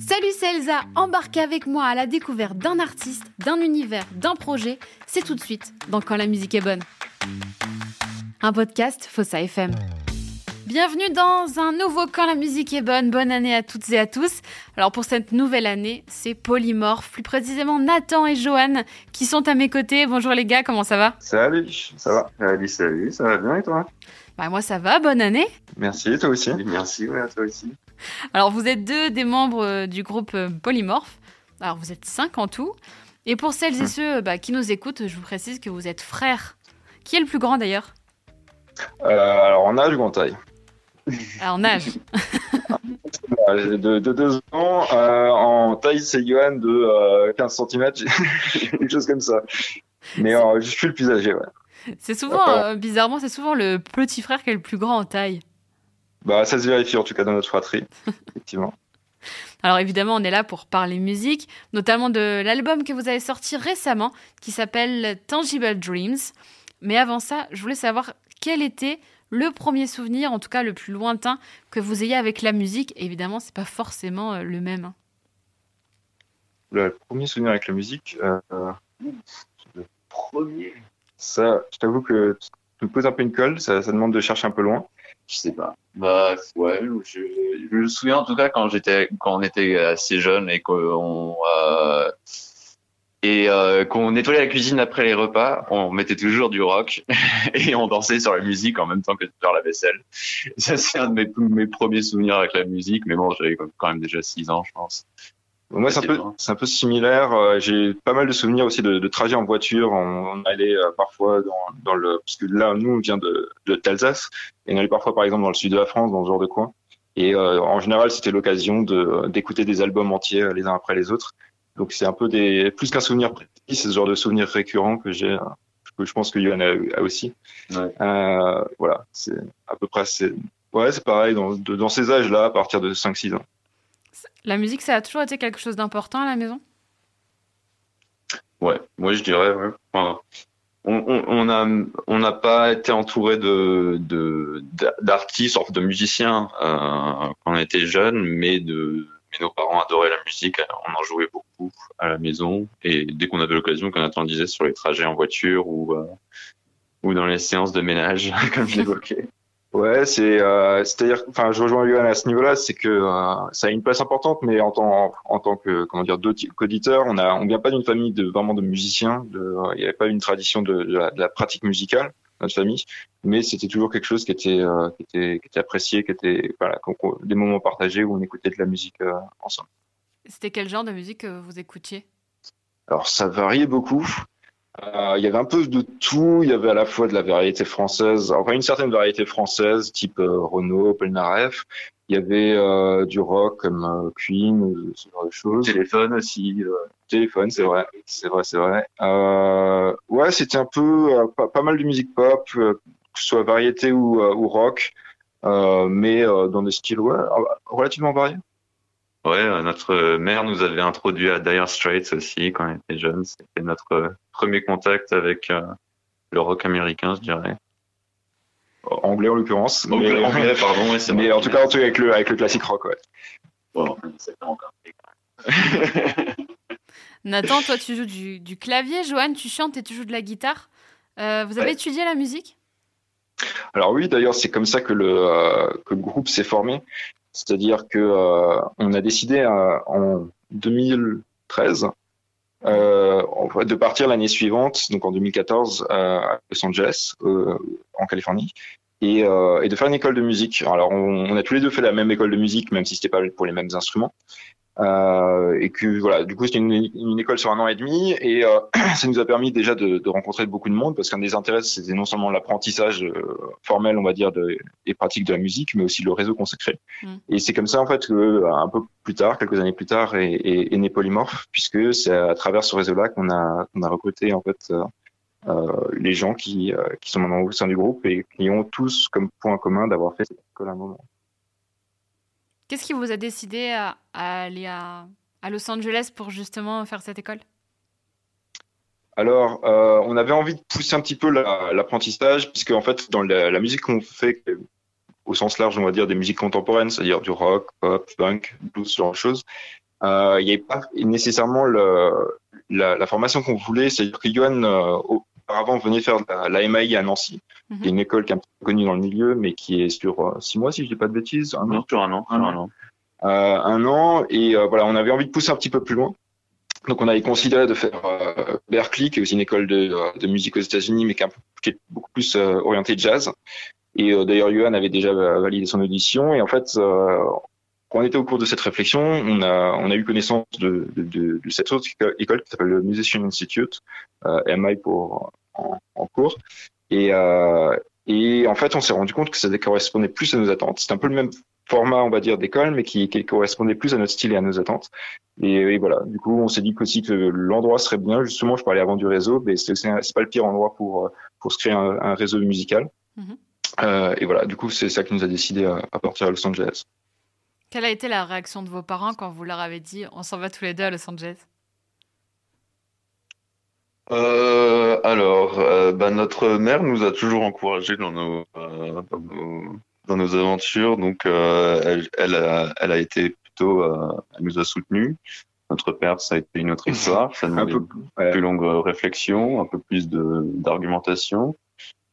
Salut, c'est Elsa. Embarquez avec moi à la découverte d'un artiste, d'un univers, d'un projet. C'est tout de suite dans Quand la musique est bonne. Un podcast Fossa FM. Bienvenue dans un nouveau Quand la musique est bonne. Bonne année à toutes et à tous. Alors pour cette nouvelle année, c'est Polymorphe, plus précisément Nathan et Johan qui sont à mes côtés. Bonjour les gars, comment ça va? Salut, ça va Salut, salut, ça va bien et toi? Bah moi ça va, bonne année. Merci, toi aussi. Merci, ouais, toi aussi. Alors vous êtes deux des membres euh, du groupe euh, Polymorphe. Alors vous êtes cinq en tout. Et pour celles et Hum. ceux bah, qui nous écoutent, je vous précise que vous êtes frères. Qui est le plus grand d'ailleurs? Euh, alors en âge ou en taille? Alors, En âge. De, de deux ans. Euh, en taille, c'est Johan de euh, 15 cm, quelque chose comme ça. Mais je suis le plus âgé, ouais. C'est souvent, euh, bizarrement, c'est souvent le petit frère qui est le plus grand en taille. Bah, ça se vérifie en tout cas dans notre fratrie, effectivement. Alors évidemment, on est là pour parler musique, notamment de l'album que vous avez sorti récemment, qui s'appelle Tangible Dreams. Mais avant ça, je voulais savoir quel était le premier souvenir, en tout cas le plus lointain, que vous ayez avec la musique. Et évidemment, c'est pas forcément euh, le même. hein. Le premier souvenir avec la musique, euh, euh, le premier, ça, je t'avoue que tu me poses un peu une colle, ça, ça demande de chercher un peu loin. Je sais pas. Bah ouais, je, je me souviens en tout cas quand j'étais quand on était assez jeune et qu'on euh, et euh, qu'on nettoyait la cuisine après les repas, on mettait toujours du rock et on dansait sur la musique en même temps que faire la vaisselle. Ça c'est un de mes, mes premiers souvenirs avec la musique, mais bon j'avais quand même déjà 6 ans je pense. Moi, c'est un peu, c'est un peu similaire. Euh, J'ai pas mal de souvenirs aussi de, de trajets en voiture. On, on allait euh, parfois dans, dans le, parce que là, nous, on vient de, de d'Alsace, et on allait parfois, par exemple, dans le sud de la France, dans ce genre de coin. Et euh, en général, c'était l'occasion de d'écouter des albums entiers euh, les uns après les autres. Donc, c'est un peu des, plus qu'un souvenir précis, c'est ce genre de souvenir récurrent que j'ai, que je pense que Yohan a, a aussi. Ouais. Euh, voilà, c'est à peu près, c'est, ouais, c'est pareil dans, dans ces âges-là, à partir de 5-6 ans. La musique, ça a toujours été quelque chose d'important à la maison? Ouais, moi je dirais. On, n'a pas été entouré de de d'artistes, enfin, de musiciens euh, quand on était jeunes, mais de nos parents adoraient la musique, on en jouait beaucoup à la maison et dès qu'on avait l'occasion, le disait, sur les trajets en voiture ou euh, ou dans les séances de ménage, comme je l'évoquais. Ouais, c'est euh, c'est-à-dire, enfin, je rejoins Johan à ce niveau-là, c'est que euh, ça a une place importante, mais en tant en tant que comment dire qu'auditeur, on a on vient pas d'une famille de vraiment de musiciens, de euh, il n'y avait pas une tradition de, de, la, de la pratique musicale notre famille, mais c'était toujours quelque chose qui était euh, qui était qui était apprécié, qui était voilà des moments partagés où on écoutait de la musique euh, ensemble. C'était quel genre de musique que vous écoutiez? Alors ça variait beaucoup. Euh, il y avait un peu de tout. Il y avait à la fois de la variété française, enfin une certaine variété française, type euh, Renaud, Polnareff. Il y avait euh, du rock comme Queen, ce genre de choses. Téléphone aussi. Téléphone, c'est vrai, c'est vrai, c'est vrai. Euh, ouais, c'était un peu pas, pas mal de musique pop, que ce soit variété ou, ou rock, euh, mais euh, dans des styles ouais, relativement variés. Ouais, euh, notre mère nous avait introduit à Dire Straits aussi quand on était jeunes. C'était notre euh, premier contact avec euh, le rock américain, je dirais. Anglais en l'occurrence. Anglais, mais- anglais, pardon, ouais, mais en tout cas, en tout cas, avec le avec le classique rock, ouais. Bon, c'est pas encore fait. Nathan, toi, tu joues du, du clavier. Johan, tu chantes et tu joues de la guitare. Euh, vous avez Ouais. étudié la musique? Alors oui, d'ailleurs, c'est comme ça que le, euh, que le groupe s'est formé. C'est-à-dire que euh, on a décidé euh, en 2013 euh, de partir l'année suivante, donc en 2014, euh, à Los Angeles, en Californie, et, et de faire une école de musique. Alors, on, on a tous les deux fait la même école de musique, même si c'était pas pour les mêmes instruments. Euh, et que voilà, du coup, c'était une, une école sur un an et demi, et euh, ça nous a permis déjà de, de rencontrer beaucoup de monde, parce qu'un des intérêts, c'était non seulement l'apprentissage euh, formel, on va dire, de, des pratiques de la musique, mais aussi le réseau qu'on s'est créé. Mm. Et c'est comme ça, en fait, que un peu plus tard, quelques années plus tard, est, est, est né Polymorphe, puisque c'est à travers ce réseau-là qu'on a, qu'on a recruté en fait euh, euh, les gens qui, euh, qui sont maintenant au sein du groupe et qui ont tous comme point commun d'avoir fait cette école à un moment. Qu'est-ce qui vous a décidé à, à aller à, Los Angeles pour justement faire cette école? Alors, euh, on avait envie de pousser un petit peu la- l'apprentissage, puisque en fait, dans la, musique qu'on fait, au sens large, on va dire, des musiques contemporaines, c'est-à-dire du rock, pop, punk, blues, ce genre de choses. Euh, il n'y avait pas nécessairement la, formation qu'on voulait, c'est-à-dire que Johan, euh, auparavant, venait faire la, la MAI à Nancy, mm une école qui est un peu connue dans le milieu, mais qui est sur euh, six mois, si je dis pas de bêtises. Un an. Sur un an. Un, an. Euh, un an, et voilà, on avait envie de pousser un petit peu plus loin. Donc on avait considéré de faire euh, Berkeley, qui est aussi une école de, de musique aux États-Unis, mais qui, est beaucoup plus euh, orientée jazz. Et euh, d'ailleurs, Johan avait déjà validé son audition. Et en fait, quand on était au cours de cette réflexion, on a, on a eu connaissance de, de, de cette autre école qui s'appelle le Musician Institute, MI pour en, en cours. Et, et en fait, on s'est rendu compte que ça correspondait plus à nos attentes. C'est un peu le même format, on va dire, d'école, mais qui, qui, correspondait plus à notre style et à nos attentes. Et, voilà, du coup, on s'est dit aussi que l'endroit serait bien. Justement, je parlais avant du réseau, mais c'est pas le pire endroit pour pour se créer un, un réseau musical. Mm-hmm. euh, et voilà, du coup, c'est ça qui nous a décidé à, à, partir à Los Angeles. Quelle a été la réaction de vos parents quand vous leur avez dit on s'en va tous les deux à Los Angeles? Euh, alors, euh, bah, notre mère nous a toujours encouragés dans nos, euh, dans nos, dans nos aventures. Donc, euh, elle, elle, a, elle, a, été plutôt, euh, elle nous a soutenus. Notre père, ça a été une autre histoire. Ça demandait un peu plus, plus longue réflexion, un peu plus de d'argumentation,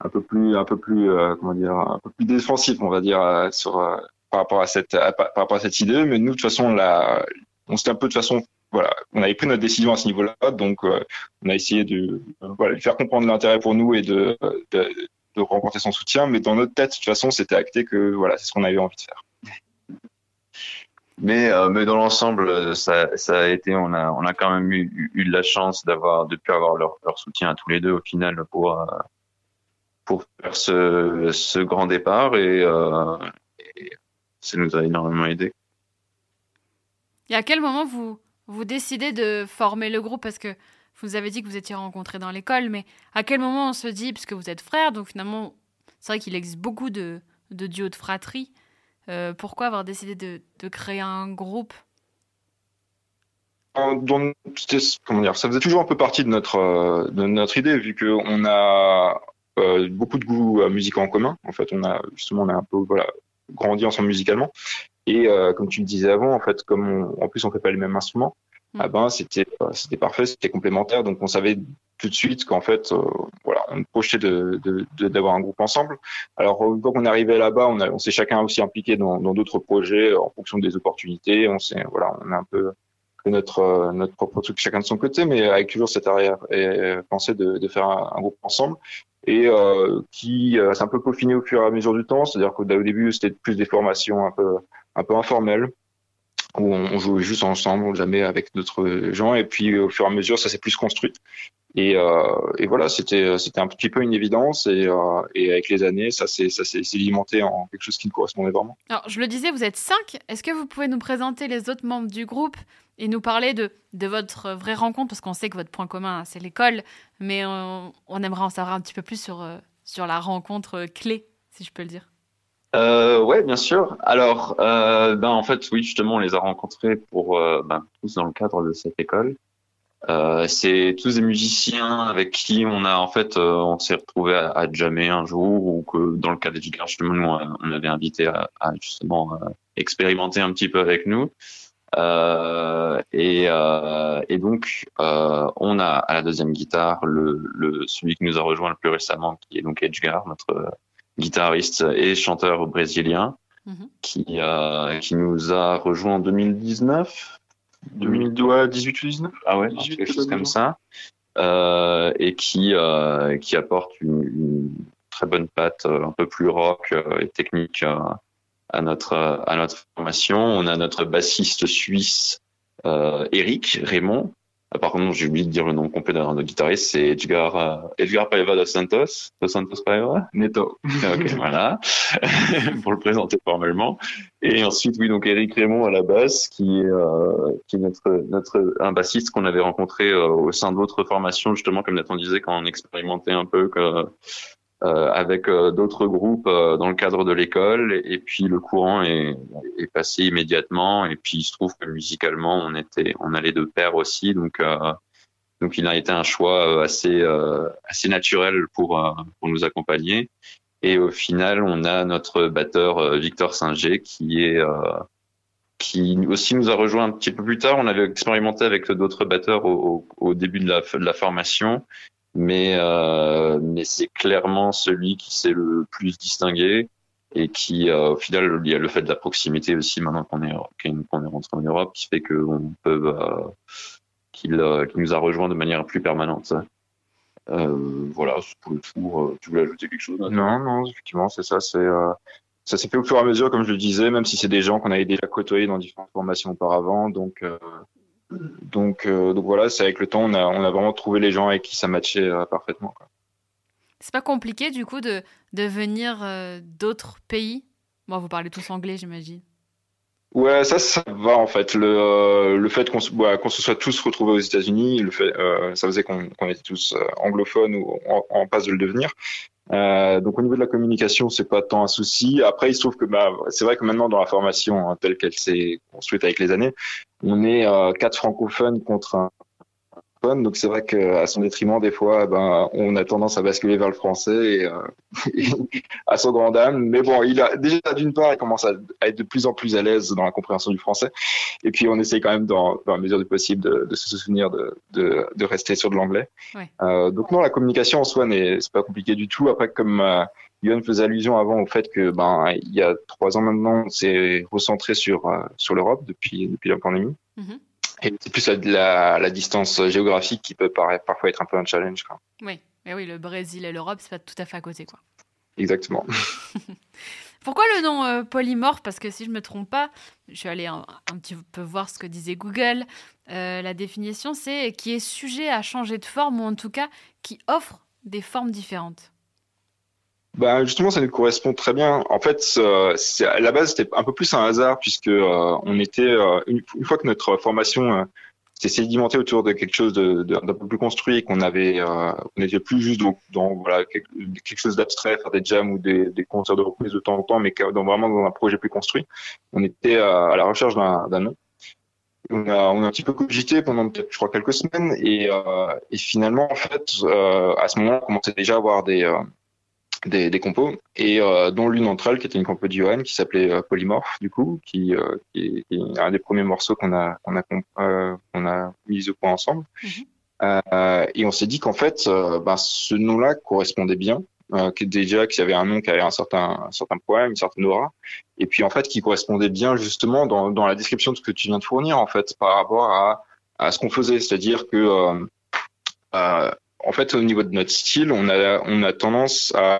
un peu plus, un peu plus, euh, comment dire, un peu plus défensif, on va dire, euh, sur euh, par rapport à cette, par rapport à cette idée. Mais nous, de toute façon, là, on un peu de façon voilà, on avait pris notre décision à ce niveau-là, donc euh, on a essayé de, voilà, de faire comprendre l'intérêt pour nous et de, de, rencontrer son soutien, mais dans notre tête, de toute façon, c'était acté que voilà, c'est ce qu'on avait envie de faire. Mais, euh, mais dans l'ensemble, ça, ça a été, on a, on a quand même eu, eu de la chance d'avoir, de avoir leur, leur soutien à tous les deux au final pour, euh, pour faire ce, ce grand départ euh, et ça nous a énormément aidé. Et à quel moment vous, vous décidez de former le groupe? Parce que vous avez dit que vous étiez rencontrés dans l'école, mais à quel moment on se dit, puisque vous êtes frères, donc finalement, c'est vrai qu'il existe beaucoup de, de duos de fratrie, euh, pourquoi avoir décidé de, de, créer un groupe? Donc, comment dire, ça faisait toujours un peu partie de notre, de notre idée, vu qu'on a euh, beaucoup de goûts euh, musicaux en commun. En fait, on a justement on a un peu voilà, grandi ensemble musicalement. Et euh, comme tu le disais avant, en fait, comme on, en plus on fait pas les mêmes instruments, mm. ah ben c'était c'était parfait, c'était complémentaire. Donc on savait tout de suite qu'en fait, euh, voilà, on projetait de, d'avoir de, un groupe ensemble. Alors une fois qu'on est arrivé là-bas, on, on s'est chacun aussi impliqué dans, dans d'autres projets en fonction des opportunités. On s'est voilà, on a un peu notre notre propre truc chacun de son côté, mais avec toujours cette arrière et pensée de, faire un, groupe ensemble et euh, qui euh, s'est un peu peaufiné au fur et à mesure du temps. C'est-à-dire qu'au début c'était plus des formations un peu informelles où on, jouait juste ensemble, jamais avec d'autres gens. Et puis au fur et à mesure, ça s'est plus construit. Et, euh, voilà, c'était un petit peu une évidence. Et, euh, avec les années, ça s'est ça s'est sédimenté en quelque chose qui nous correspondait vraiment. Alors, je le disais, vous êtes cinq. Est-ce que vous pouvez nous présenter les autres membres du groupe? Et nous parler de, de votre vraie rencontre Parce qu'on sait que votre point commun, c'est l'école, mais on, aimerait en savoir un petit peu plus sur, sur la rencontre clé, si je peux le dire. Euh, ouais, bien sûr. Alors, euh, ben en fait, oui, justement, on les a rencontrés pour euh, ben, tous dans le cadre de cette école. Euh, c'est tous des musiciens avec qui on a en fait, euh, on s'est retrouvé à, à, jammer un jour ou que dans le cas d'Edgar justement, nous, on avait invité à, à justement euh, expérimenter un petit peu avec nous. Et, et donc, on a à la deuxième guitare le, le celui qui nous a rejoint le plus récemment, qui est donc Edgar, notre guitariste et chanteur brésilien, mm -hmm. qui, euh, qui nous a rejoint en 2019. 2018 ou 19 Ah ouais, 18, quelque chose comme ça. Euh, et qui, euh, qui apporte une, une, très bonne patte, euh, un peu plus rock euh, et technique euh, à notre, à notre formation. On a notre bassiste suisse, Eric Raymond, ah, par contre, j'ai oublié de dire le nom complet d'un guitariste, c'est Edgar, euh, Edgar Paiva dos Santos. Dos Santos Paiva? Neto. ok, voilà. Pour le présenter formellement. Et ensuite, oui, donc Eric Raymond à la basse, qui est, euh, qui est notre, notre, un bassiste qu'on avait rencontré euh, au sein d'autres formations, justement, comme Nathan disait, quand on expérimentait un peu que, euh, avec euh, d'autres groupes euh, dans le cadre de l'école. Et, puis le courant est, passé immédiatement. Et puis il se trouve que musicalement on était on allait de pair aussi. Donc donc il a été un choix assez assez naturel pour pour nous accompagner. Et au final, on a notre batteur Victor Singer qui est qui aussi nous a rejoint un petit peu plus tard. On avait expérimenté avec d'autres batteurs au, début de la formation, mais euh, mais c'est clairement celui qui s'est le plus distingué et qui euh, au final il y a le fait de la proximité aussi maintenant qu'on est qu'on est rentré en Europe qui fait qu'on peut euh, qu'il euh, nous a rejoint de manière plus permanente. Euh, voilà, pour le tour, tu voulais ajouter quelque chose Non, non, effectivement, c'est ça. C'est ça s'est fait au fur et à mesure, comme je le disais, même si c'est des gens qu'on avait déjà côtoyés dans différentes formations auparavant. Donc, euh, donc, euh, donc voilà, c'est avec le temps, on a, on a vraiment trouvé les gens avec qui ça matchait euh, parfaitement. C'est pas compliqué du coup de, de venir d'autres pays? Bon, vous parlez tous anglais, j'imagine. Ouais, ça, ça va en fait. Le, le fait qu'on se, qu'on se soit tous retrouvés aux États-Unis, ça faisait qu'on était tous anglophones ou en, en, passe de le devenir. Euh, donc au niveau de la communication, c'est pas tant un souci. Après, il se trouve que bah, c'est vrai que maintenant dans la formation hein, telle qu'elle s'est construite avec les années, on est euh, quatre francophones contre un, donc c'est vrai qu'à son détriment, des fois, ben, on a tendance à basculer vers le français et, euh, à son grand dame. Mais bon, il a déjà d'une part, il commence à, être de plus en plus à l'aise dans la compréhension du français. Et puis on essaye quand même, dans, dans la mesure du possible, de, de se souvenir de, de, de, rester sur de l'anglais. Euh, donc non, la communication en soi n'est pas compliqué du tout. Après, comme euh, Yohan faisait allusion avant au fait que ben il y a trois ans maintenant, on s'est recentré sur euh, sur l'Europe depuis depuis la pandémie. Mm-hmm. Et c'est plus la, la, distance géographique qui peut paraître, parfois être un peu un challenge. Quoi. Oui, mais oui, le Brésil et l'Europe, c'est pas tout à fait à côté. Quoi. Exactement. Pourquoi le nom euh, polymorphe? Parce que si je me trompe pas, je suis allée un, petit peu voir ce que disait Google. Euh, la définition, c'est qui est sujet à changer de forme ou en tout cas qui offre des formes différentes. Ben justement, ça nous correspond très bien. En fait, euh, à la base, c'était un peu plus un hasard puisque euh, on était euh, une, fois que notre formation s'est sédimentée autour de quelque chose d'un peu plus construit, qu'on avait, on n'était plus juste dans, voilà quelque, chose d'abstrait, faire des jams ou des, des, concerts de reprise de temps en temps, mais dans, vraiment dans un projet plus construit. On était à la recherche d'un nom. On a, on a un petit peu cogité pendant je crois, quelques semaines, et, et finalement, en fait, à ce moment-là, on commençait déjà à avoir des des, des compos. Et euh, dont l'une d'entre elles qui était une compo de Johan qui s'appelait euh, Polymorph du coup qui, euh, qui, est, un des premiers morceaux qu'on a qu'on a euh, qu'on a mis au point ensemble. Mm-hmm. et on s'est dit qu'en fait ben, ce nom-là correspondait bien que déjà qu'il y avait un nom qui avait un certain un certain poème une certaine aura et puis en fait qui correspondait bien justement dans, dans la description de ce que tu viens de fournir en fait par rapport à à ce qu'on faisait. C'est-à-dire que euh, en fait, au niveau de notre style, on a, on a tendance à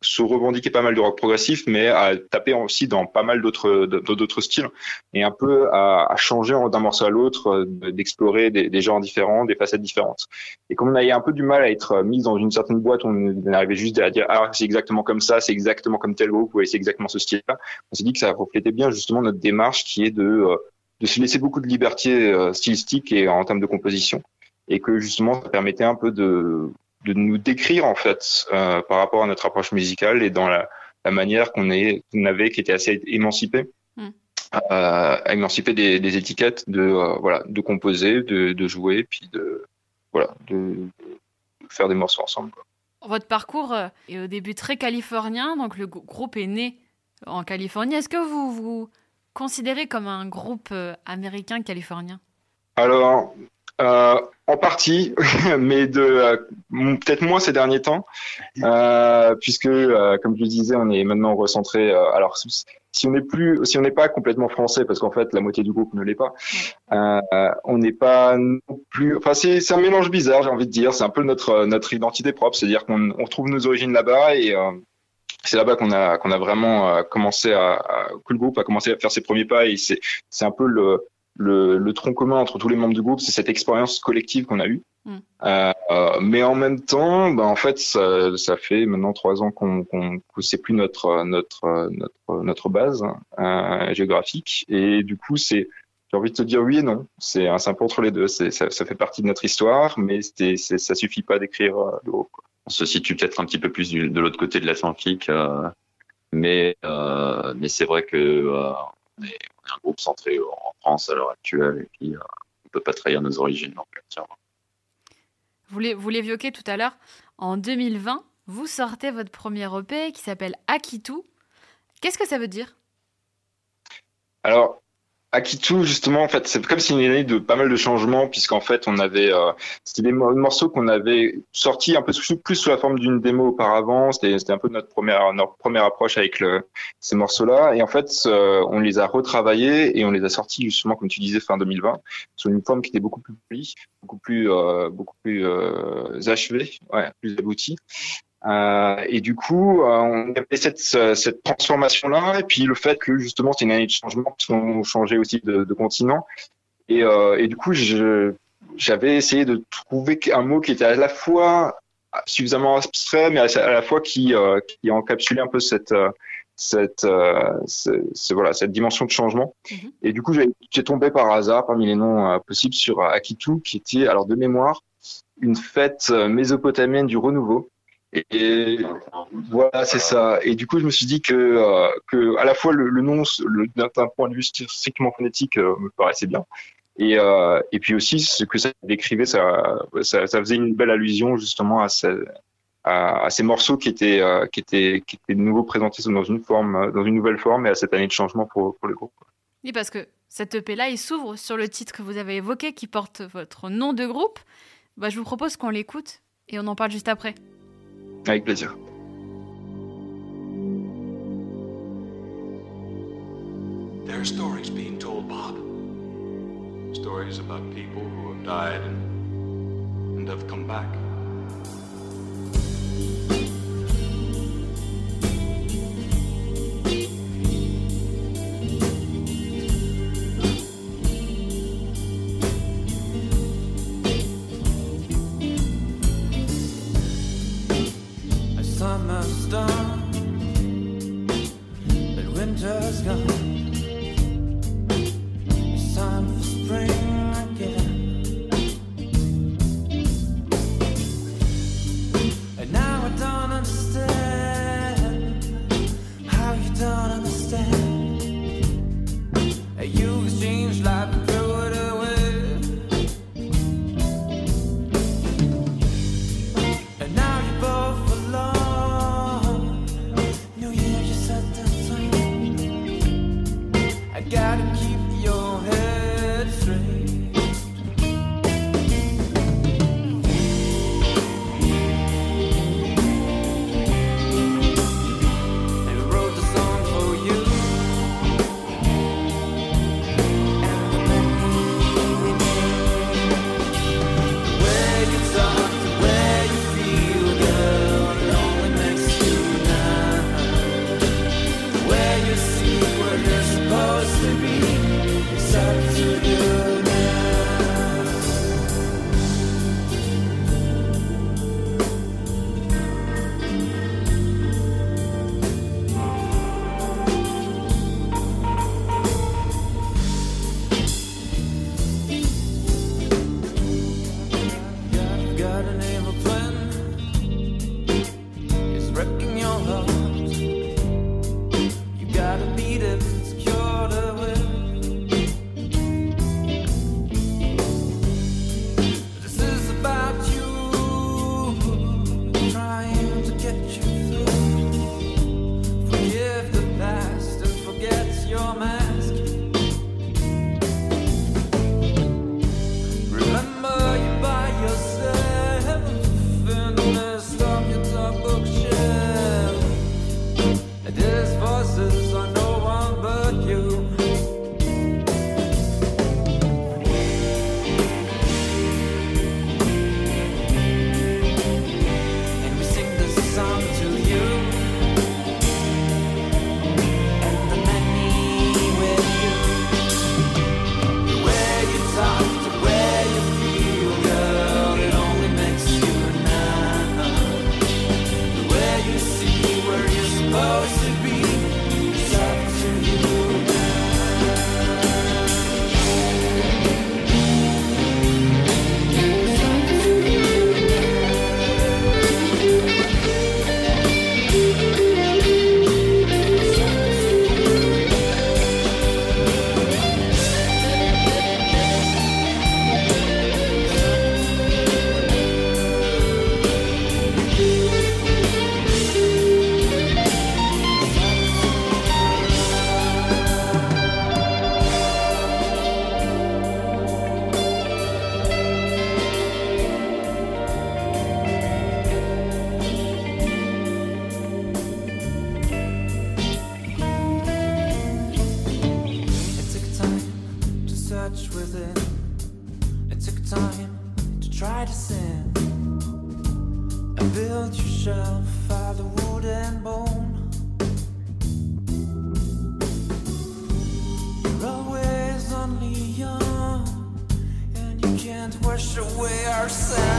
se revendiquer pas mal de rock progressif, mais à taper aussi dans pas mal d'autres d'autres styles et un peu à, changer d'un morceau à l'autre, euh, d'explorer des, des, genres différents, des facettes différentes. Et comme on avait un peu du mal à être mis dans une certaine boîte, on arrivait juste à dire ah c'est exactement comme ça, c'est exactement comme tel groupe, ou c'est exactement ce style-là. On s'est dit que ça reflétait bien justement notre démarche qui est de euh, de se laisser beaucoup de liberté euh, stylistique et en termes de composition et que justement ça permettait un peu de, de nous décrire en fait euh, par rapport à notre approche musicale et dans la, la manière qu'on qu avait qui était assez émancipée. Mm. Euh, émancipée des, des, étiquettes de euh, voilà de composer de, de, jouer puis de voilà de, faire des morceaux ensemble quoi. votre parcours euh, est au début très californien donc le groupe est né en Californie est-ce que vous vous considérez comme un groupe américain californien? Alors euh, en partie, mais de euh, peut-être moins ces derniers temps, euh, puisque, euh, comme je le disais, on est maintenant recentré. Euh, alors, si on n'est plus, si on n'est pas complètement français, parce qu'en fait, la moitié du groupe ne l'est pas, on n'est pas non plus. Enfin, c'est un mélange bizarre, j'ai envie de dire. C'est un peu notre notre identité propre, c'est-à-dire qu'on on retrouve nos origines là-bas et c'est là-bas qu'on a qu'on a vraiment commencé à, que le groupe a commencé à faire ses premiers pas et c'est c'est un peu le le, le, tronc commun entre tous les membres du groupe, c'est cette expérience collective qu'on a eue. Mm. Euh, euh, mais en même temps, ben en fait, ça, ça fait maintenant trois ans qu'on qu'on que c'est plus notre notre notre notre base euh, géographique, et du coup, c'est j'ai envie de te dire oui et non. C'est un, peu entre les deux. Ça, ça, fait partie de notre histoire, mais c'est ça suffit pas d'écrire euh, le groupe. On se situe peut-être un petit peu plus du, de l'autre côté de l'Atlantique, euh, mais mais c'est vrai que on est, un groupe centré en France à l'heure actuelle et puis euh, on ne peut pas trahir nos origines. Donc, vous l'évoquez tout à l'heure, en 2020, vous sortez votre premier EP qui s'appelle Akitu. Qu'est-ce que ça veut dire? Alors, Akitu, justement, en fait, c'est comme si une année de pas mal de changements, puisqu'en fait, on avait, euh, c'était des morceaux qu'on avait sortis un peu plus sous la forme d'une démo auparavant. C'était, un peu notre première, notre première approche avec le, ces morceaux-là. Et en fait, euh, on les a retravaillés et on les a sortis justement, comme tu disais, fin 2020, sous une forme qui était beaucoup plus polie, beaucoup plus, euh, beaucoup plus euh, achevée, ouais, plus aboutie. Euh, et du coup, euh, on avait cette, cette transformation-là, et puis le fait que justement c'est une année de changement, parce qu'on changeait aussi de, de continent. Et, euh, et, du coup, j'avais essayé de trouver un mot qui était à la fois suffisamment abstrait, mais à, la fois qui, euh, qui encapsulait un peu cette cette, ce, voilà cette dimension de changement. Mm-hmm. Et du coup, j'ai tombé par hasard parmi les noms possibles sur Akitu, qui était alors de mémoire une fête mésopotamienne du renouveau et voilà, c'est ça. Et du coup, je me suis dit que, euh, que à la fois le, nom, d'un point de vue strictement phonétique, euh, me paraissait bien. Et, euh, et puis aussi, ce que ça décrivait, ça, ça, faisait une belle allusion justement à, ces, à, ces morceaux qui étaient, qui étaient, qui étaient de nouveau présentés dans une forme, dans une nouvelle forme, et à cette année de changement pour, pour le groupe. Oui, parce que cette EP-là, il s'ouvre sur le titre que vous avez évoqué, qui porte votre nom de groupe. Bah, je vous propose qu'on l'écoute et on en parle juste après. Avec plaisir. There are stories being told, Bob. Stories about people who have died and, and have come back. C'était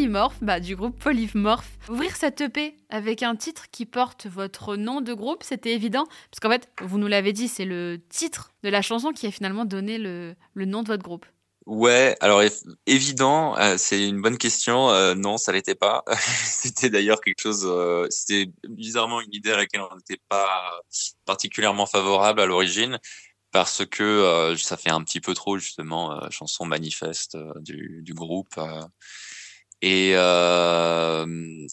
Polymorph bah, du groupe Polymorph. Ouvrir cette EP avec un titre qui porte votre nom de groupe, c'était évident, parce qu'en fait, vous nous l'avez dit, c'est le titre de la chanson qui a finalement donné le, nom de votre groupe. Ouais, alors évident, euh, c'est une bonne question. Euh, non, ça l'était pas. c'était d'ailleurs quelque chose. Euh, c'était bizarrement une idée à laquelle on n'était pas particulièrement favorable à l'origine parce que ça fait un petit peu trop justement chanson manifeste du, groupe et,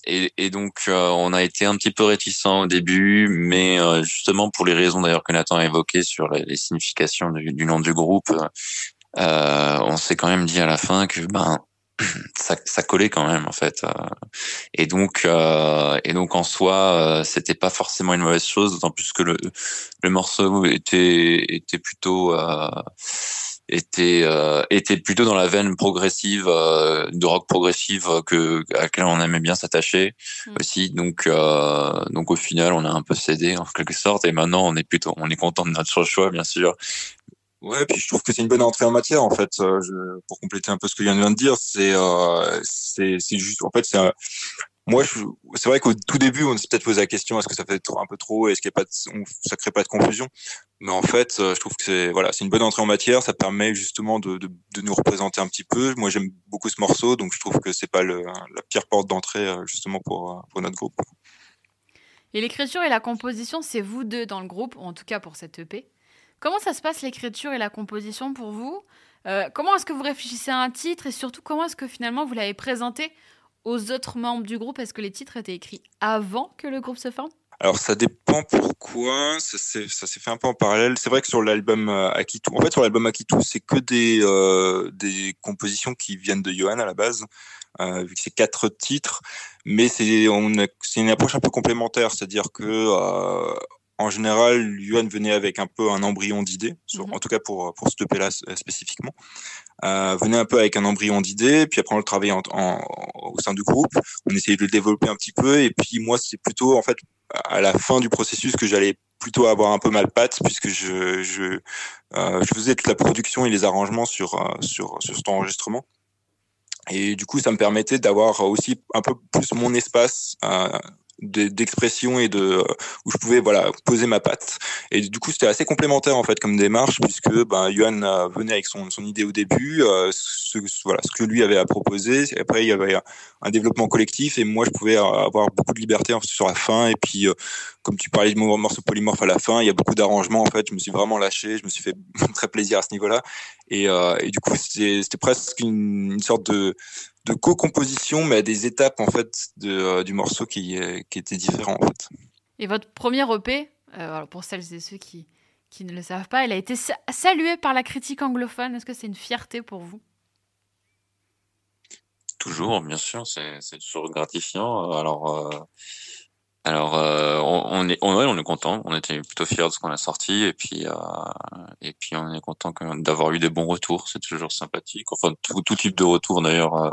et, et donc on a été un petit peu réticent au début mais justement pour les raisons d'ailleurs que Nathan a évoquées sur les, significations du, du, nom du groupe on s'est quand même dit à la fin que ben ça, ça, collait quand même en fait. Euh. Et donc, euh, et donc en soi, euh, c'était pas forcément une mauvaise chose, d'autant plus que le, le morceau était était plutôt était était plutôt dans la veine progressive de rock progressive que à laquelle on aimait bien s'attacher mm. aussi. Donc donc au final, on a un peu cédé en quelque sorte, et maintenant on est plutôt on est content de notre choix bien sûr. Ouais, puis je trouve que c'est une bonne entrée en matière en fait. Euh, je, pour compléter un peu ce que Yann vient de dire, c'est euh, c'est juste en fait c'est moi c'est vrai qu'au tout début on s'est peut-être posé la question est-ce que ça fait un peu trop est-ce qu'il y a pas ça crée pas de confusion? Mais en fait euh, je trouve que c'est voilà c'est une bonne entrée en matière. Ça permet justement de, de, nous représenter un petit peu. Moi j'aime beaucoup ce morceau donc je trouve que c'est pas la pire porte d'entrée euh, justement pour pour notre groupe. Et l'écriture et la composition c'est vous deux dans le groupe ou en tout cas pour cette EP Comment ça se passe l'écriture et la composition pour vous? Euh, Comment est-ce que vous réfléchissez à un titre? Et surtout comment est-ce que finalement vous l'avez présenté aux autres membres du groupe? Est-ce que les titres étaient écrits avant que le groupe se forme? Alors ça dépend pourquoi, ça s'est fait un peu en parallèle. C'est vrai que sur l'album euh, Akitu, en fait sur l'album Akitu, c'est que des euh, des compositions qui viennent de Johan à la base, euh, vu que c'est quatre titres, mais c'est une approche un peu complémentaire, c'est-à-dire que euh, en général, Yuan venait avec un peu un embryon d'idée, mhm. en tout cas pour pour ce là spécifiquement. Euh, venait un peu avec un embryon d'idée, puis après on le travaillait en, au sein du groupe. On essayait de le développer un petit peu, et puis moi c'est plutôt en fait à la fin du processus que j'allais plutôt avoir un peu mal patte puisque je je, euh, je faisais toute la production et les arrangements sur euh, sur sur cet enregistrement. Et du coup, ça me permettait d'avoir aussi un peu plus mon espace euh, d'expression et de où je pouvais voilà poser ma patte. Et du coup, c'était assez complémentaire en fait comme démarche puisque ben Johan venait avec son, son idée au début, ce, voilà ce que lui avait à proposer. Après, il y avait un développement collectif et moi, je pouvais avoir beaucoup de liberté sur la fin. Et puis, comme tu parlais de morceau polymorphe à la fin, il y a beaucoup d'arrangements en fait. Je me suis vraiment lâché, je me suis fait très plaisir à ce niveau-là. Et, et du coup, c'était presque une sorte de de co-composition, mais à des étapes en fait de, euh, du morceau qui, euh, qui étaient différents en fait. Et votre premier EP, euh, pour celles et ceux qui, qui ne le savent pas, il a été salué par la critique anglophone. Est-ce que c'est une fierté pour vous? Toujours, bien sûr, c'est toujours gratifiant. Alors, alors, euh, on, est, on, est content. On était plutôt fiers de ce qu'on a sorti, et puis, euh, et puis on est content d'avoir eu des bons retours. C'est toujours sympathique. Enfin, tout, type de retour d'ailleurs euh,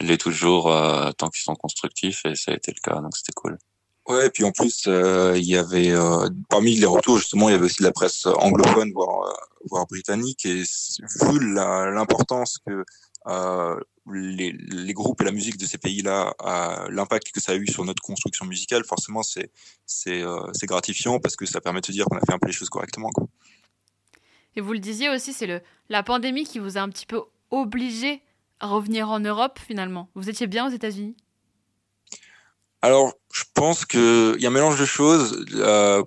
l'est toujours tant qu'ils sont constructifs, et ça a été le cas, donc c'était cool. Ouais, et puis en plus, il y avait parmi les retours justement, il y avait aussi de la presse anglophone, voire, voire britannique, et vu l'importance que les, les, groupes et la musique de ces pays-là, l'impact que ça a eu sur notre construction musicale, forcément, c'est c'est euh, gratifiant parce que ça permet de se dire qu'on a fait un peu les choses correctement. Quoi. Et vous le disiez aussi, c'est le la pandémie qui vous a un petit peu obligé à revenir en Europe finalement. Vous étiez bien aux États-Unis? Alors, je pense qu'il y a un mélange de choses. Euh,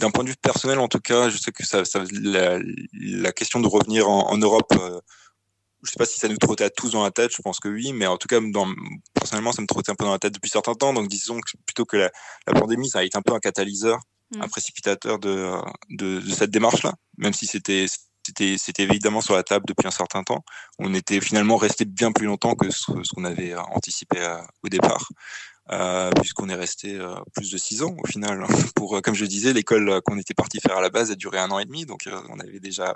d'un point de vue personnel, en tout cas, je sais que ça, ça la, la, question de revenir en, en Europe euh, je sais pas si ça nous trottait à tous dans la tête, je pense que oui, mais en tout cas, dans, personnellement, ça me trottait un peu dans la tête depuis certains temps. Donc, disons que plutôt que la, la pandémie, ça a été un peu un catalyseur, mm. un précipitateur de, de, de cette démarche-là, même si c'était c'était c'était évidemment sur la table depuis un certain temps. On était finalement resté bien plus longtemps que ce, qu'on avait anticipé euh, au départ. Euh, puisqu'on est resté euh, plus de six ans au final. Pour, euh, comme je disais, l'école qu'on était parti faire à la base a duré un an et demi, donc on avait déjà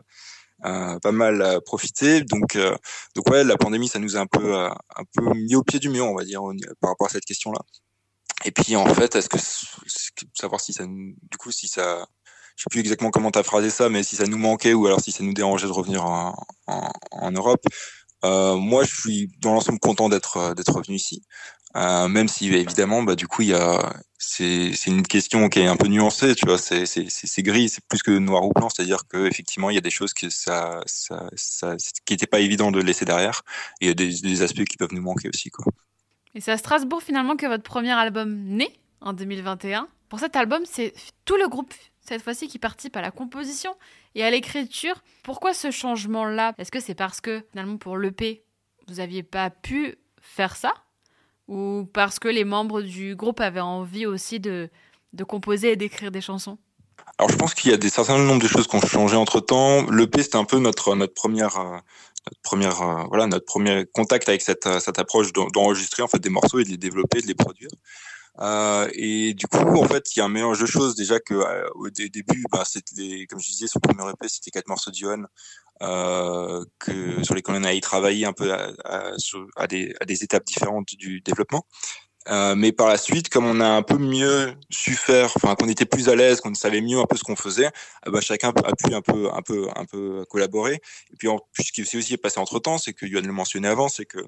euh, pas mal profité. Donc, euh, donc ouais, la pandémie, ça nous a un peu, euh, un peu mis au pied du mur, on va dire, par rapport à cette question-là. Et puis en fait, est-ce que savoir si ça, du coup, si ça, je sais plus exactement comment tu as phrasé ça, mais si ça nous manquait ou alors si ça nous dérangeait de revenir en, en, en Europe. Euh, moi, je suis dans l'ensemble content d'être d'être revenu ici. Euh, même si évidemment, bah, du coup, il y a, c'est, c'est une question qui est un peu nuancée, tu vois, c'est, c'est, c'est gris, c'est plus que noir ou blanc, c'est-à-dire que effectivement, il y a des choses que ça, ça, qui n'étaient pas évident de laisser derrière, et il y a des, des, aspects qui peuvent nous manquer aussi, quoi. Et c'est à Strasbourg finalement que votre premier album naît en 2021. Pour cet album, c'est tout le groupe cette fois-ci qui participe à la composition et à l'écriture. Pourquoi ce changement-là? Est-ce que c'est parce que finalement pour l'EP, vous n'aviez pas pu faire ça? Ou parce que les membres du groupe avaient envie aussi de, de composer et d'écrire des chansons Alors je pense qu'il y a des certain nombre de choses qui ont changé entre temps. L'EP c'était un peu notre notre première euh, première euh, voilà notre premier contact avec cette cette approche d'enregistrer en fait des morceaux et de les développer, de les produire. Euh, et du coup, en fait, il y a un mélange de choses. Déjà que euh, au début, bah, c'était comme je disais, le premier EP, c'était quatre morceaux d'Yohan euh, que sur lesquels on a travaillé un peu à, à, à, des, à des étapes différentes du développement. Euh, mais par la suite, comme on a un peu mieux su faire, enfin qu'on était plus à l'aise, qu'on savait mieux un peu ce qu'on faisait, bah, chacun a pu un peu, un peu, un peu collaborer. Et puis, ce qui s'est aussi passé entre temps, c'est que Yohan le mentionnait avant, c'est que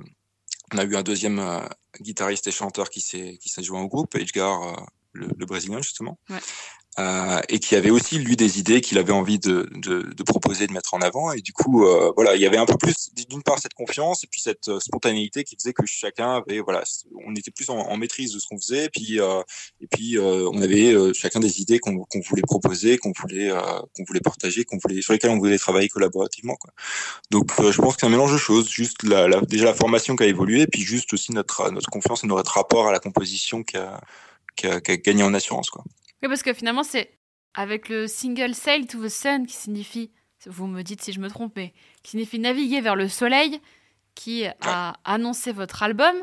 on a eu un deuxième euh, guitariste et chanteur qui s'est joint au groupe, Edgar, euh, le, le, brésilien justement. Euh, et qui avait aussi lui des idées qu'il avait envie de, de, de, proposer, de mettre en avant. Et du coup, euh, voilà, il y avait un peu plus d'une part cette confiance et puis cette euh, spontanéité qui faisait que chacun avait, voilà, on était plus en, maîtrise de ce qu'on faisait. Et puis, euh, et puis euh, on avait chacun des idées qu'on qu'on voulait proposer, qu'on voulait, qu'on voulait partager, qu'on voulait, sur lesquelles on voulait travailler collaborativement. Quoi. Donc, je pense que c'est un mélange de choses. Juste la, la, déjà la formation qui a évolué, et puis juste aussi notre notre confiance et notre rapport à la composition qui a, qui a, qui a gagné en assurance, quoi. Oui, parce que finalement, c'est avec le single Sail to the Sun qui signifie, vous me dites si je me trompe, mais qui signifie naviguer vers le soleil, qui a annoncé votre album.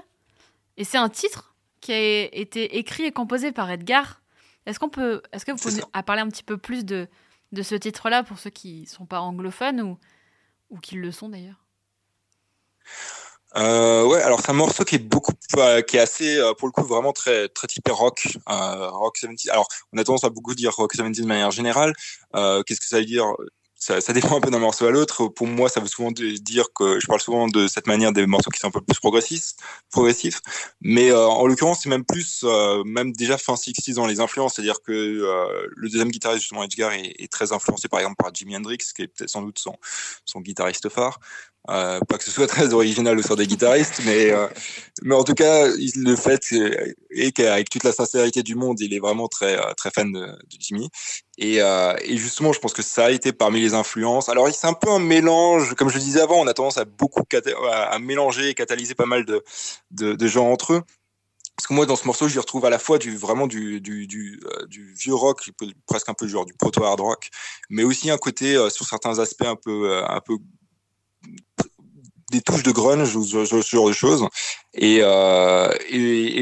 Et c'est un titre qui a été écrit et composé par Edgar. Est-ce qu'on peut, est-ce que vous pouvez parler un petit peu plus de, de ce titre-là pour ceux qui ne sont pas anglophones ou, ou qui le sont d'ailleurs? Euh, ouais, alors c'est un morceau qui est beaucoup, euh, qui est assez, euh, pour le coup, vraiment très, très typé rock, euh, rock 70. Alors, on a tendance à beaucoup dire rock 70 de manière générale. Euh, qu'est-ce que ça veut dire? Ça, ça, dépend un peu d'un morceau à l'autre. Pour moi, ça veut souvent dire que je parle souvent de cette manière des morceaux qui sont un peu plus progressifs, progressifs. Mais euh, en l'occurrence, c'est même plus, euh, même déjà fin 60 dans les influences. C'est-à-dire que euh, le deuxième guitariste, justement, Edgar, est, est, très influencé par exemple par Jimi Hendrix, qui est peut-être sans doute son, son guitariste phare. Euh, pas que ce soit très original au sort des guitaristes, mais euh, mais en tout cas, le fait est qu'avec toute la sincérité du monde, il est vraiment très euh, très fan de, Jimmy. Et, et, justement, je pense que ça a été parmi les influences. Alors, c'est un peu un mélange, comme je le disais avant, on a tendance à beaucoup à mélanger et catalyser pas mal de, de, de gens entre eux. Parce que moi, dans ce morceau, j'y retrouve à la fois du vraiment du, du, vieux rock, presque un peu genre du proto-hard rock, mais aussi un côté sur certains aspects un peu un peu des touches de grunge ou ce, genre de choses. Et, euh,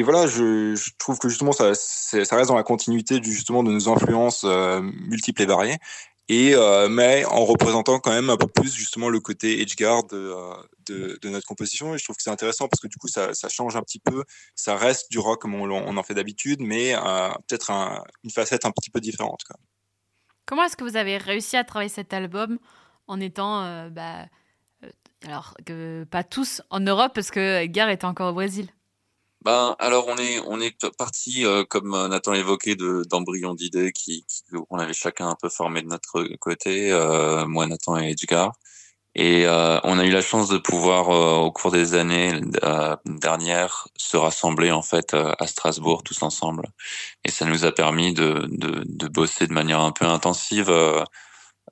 voilà, je, trouve que justement ça, reste dans la continuité justement de nos influences euh, multiples et variées. Et euh, mais en représentant quand même un peu plus justement le côté edgeguard de, de, notre composition. Et je trouve que c'est intéressant parce que du coup ça, change un petit peu. Ça reste du rock comme on, en fait d'habitude, mais peut-être un, une facette un petit peu différente. Quoi. Comment est-ce que vous avez réussi à travailler cet album en étant bah, alors que pas tous en Europe parce que Edgar était encore au Brésil. Ben alors on est on est parti euh, comme Nathan l'évoquait de d'embryons d'idées qui, qui avait chacun un peu formé de notre côté euh, moi Nathan et Edgar et euh, on a eu la chance de pouvoir euh, au cours des années euh, dernières se rassembler en fait à Strasbourg tous ensemble et ça nous a permis de de, de bosser de manière un peu intensive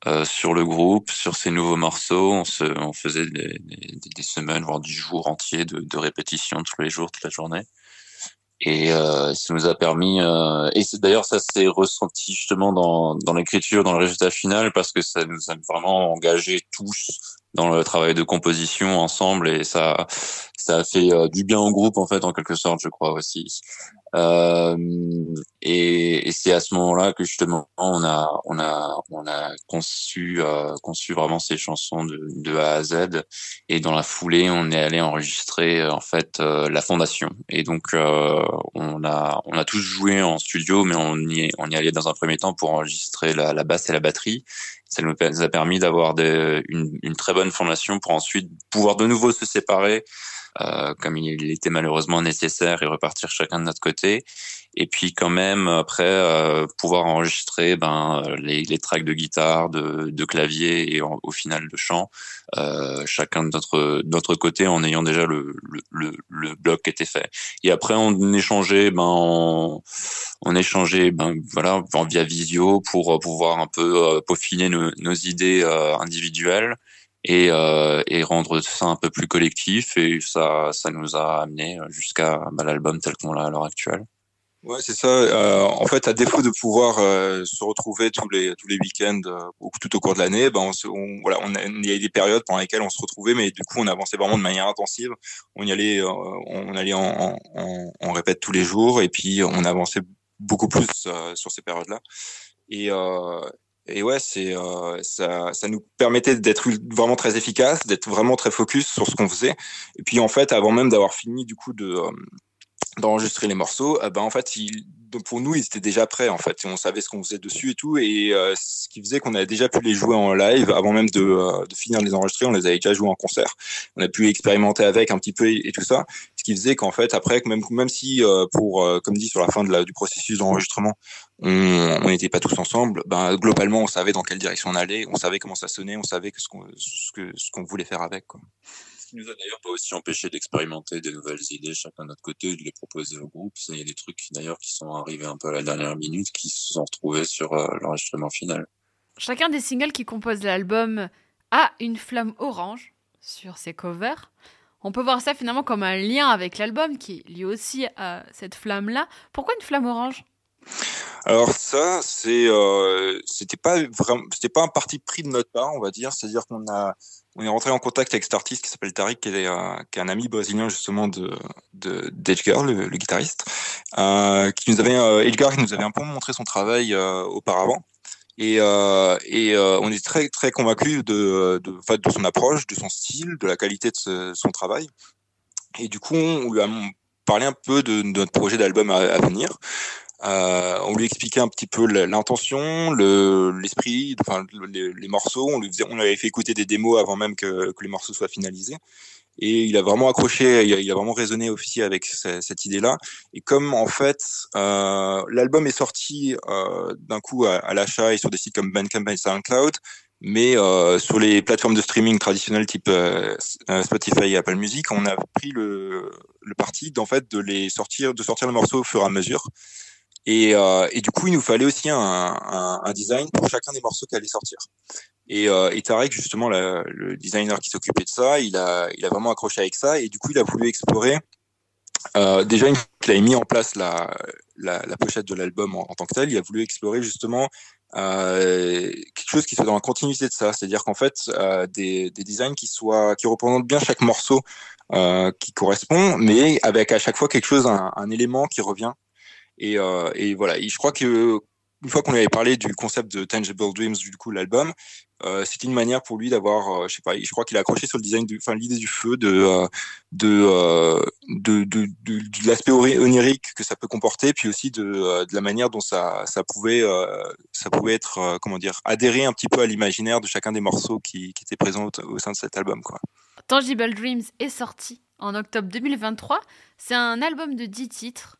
euh, sur le groupe, sur ces nouveaux morceaux. On, se, on faisait des, des, des, semaines, voire du jour entier de, de répétitions tous les jours, toute la journée. Et euh, ça nous a permis, euh, et d'ailleurs ça s'est ressenti justement dans, dans l'écriture, dans le résultat final, parce que ça nous a vraiment engagés tous dans le travail de composition ensemble, et ça, ça a fait euh, du bien au groupe en fait, en quelque sorte, je crois aussi. Euh, et, et c'est à ce moment-là que justement on a on a on a conçu euh, conçu vraiment ces chansons de, A à Z. Et dans la foulée on est allé enregistrer en fait euh, la fondation. Et donc euh, on a on a tous joué en studio mais on y on y allait dans un premier temps pour enregistrer la, basse et la batterie. Ça nous a permis d'avoir une, une très bonne fondation pour ensuite pouvoir de nouveau se séparer euh, comme il était malheureusement nécessaire et repartir chacun de notre côté. Et puis quand même après euh, pouvoir enregistrer ben les, les tracks de guitare, de, de clavier et au final de chant, euh, chacun de notre notre côté en ayant déjà le, le, le, bloc qui était fait. Et après on échangeait ben on, on échangeait ben voilà via visio pour pouvoir un peu euh, peaufiner nos, nos idées euh, individuelles et, euh, et rendre ça un peu plus collectif et ça ça nous a amené jusqu'à bah, l'album tel qu'on l'a à l'heure actuelle. Ouais, c'est ça. Euh, en fait, à défaut de pouvoir euh, se retrouver tous les tous les week-ends euh, ou tout au cours de l'année, ben on, on, voilà, on il y a des périodes pendant lesquelles on se retrouvait, mais du coup, on avançait vraiment de manière intensive. On y allait, euh, on allait en, en, en, répète tous les jours, et puis on avançait beaucoup plus euh, sur ces périodes-là. Et et ouais, c'est ça, ça nous permettait d'être vraiment très efficace, d'être vraiment très focus sur ce qu'on faisait. Et puis en fait, avant même d'avoir fini du coup de d'enregistrer les morceaux, euh, ben en fait, il, pour nous, ils étaient déjà prêts en fait. On savait ce qu'on faisait dessus et tout, et euh, ce qui faisait qu'on avait déjà pu les jouer en live avant même de, euh, de, finir de les enregistrer. On les avait déjà joués en concert. On a pu expérimenter avec un petit peu et, tout ça. Ce qui faisait qu'en fait, après, même même si euh, pour, comme dit sur la fin du processus d'enregistrement, on n'était pas tous ensemble, ben globalement, on savait dans quelle direction on allait, on savait comment ça sonnait, on savait ce qu'on ce qu'on voulait faire avec. Qui nous a d'ailleurs pas aussi empêché d'expérimenter des nouvelles idées chacun de notre côté, de les proposer au groupe. Il y a des trucs d'ailleurs qui sont arrivés un peu à la dernière minute, qui se sont retrouvés sur euh, l'enregistrement final. Chacun des singles qui composent l'album a une flamme orange sur ses covers. On peut voir ça finalement comme un lien avec l'album qui lui aussi a cette flamme-là. Pourquoi une flamme orange? Alors ça, c'est euh, c'était pas vraiment, c'était pas un parti pris de notre part, on va dire. C'est-à-dire qu'on a on est rentré en contact avec cet artiste qui s'appelle Tariq, qui est, euh, un ami brésilien justement de de d'Edgar, le, guitariste, euh, qui nous avait euh, Edgar qui nous avait un peu montré son travail euh, auparavant. Et, on est très très convaincus de, son approche, de son style, de la qualité de son travail. Et du coup, on lui a parlé un peu de, notre projet d'album à, venir. Euh, on lui expliquait un petit peu l'intention, le, l'esprit, enfin les, les, morceaux. On lui, faisait, on avait fait écouter des démos avant même que, que les morceaux soient finalisés. Et il a vraiment accroché, il a, il a vraiment résonné aussi avec cette, cette idée-là. Et comme en fait, euh, l'album est sorti euh, d'un coup à, à l'achat et sur des sites comme Bandcamp et SoundCloud, mais euh, sur les plateformes de streaming traditionnelles type euh, euh, Spotify et Apple Music, on a pris le, le parti d'en fait de les sortir, de sortir les morceaux au fur et à mesure. Et, euh, et du coup, il nous fallait aussi un, un, un, design pour chacun des morceaux qui allaient sortir. Et, euh, et Tarek, justement, la, le designer qui s'occupait de ça, il a, il a vraiment accroché avec ça. Et du coup, il a voulu explorer. Euh, déjà, il a mis en place la, la, la pochette de l'album en, en, tant que tel. Il a voulu explorer justement euh, quelque chose qui soit dans la continuité de ça, c'est-à-dire qu'en fait euh, des, des, designs qui soient qui représentent bien chaque morceau euh, qui correspond, mais avec à chaque fois quelque chose, un, un élément qui revient. Et, euh, et voilà, et je crois que une fois qu'on lui avait parlé du concept de Tangible Dreams, du coup l'album, euh, c'était une manière pour lui d'avoir, euh, je sais pas, je crois qu'il a accroché sur le design, enfin l'idée du feu, de euh, l'aspect onirique que ça peut comporter, puis aussi de, la manière dont ça pouvait ça pouvait être comment dire adhérer un petit peu à l'imaginaire de chacun des morceaux qui, étaient présents au, sein de cet album. Tangible Dreams est sorti en octobre 2023. C'est un album de 10 titres.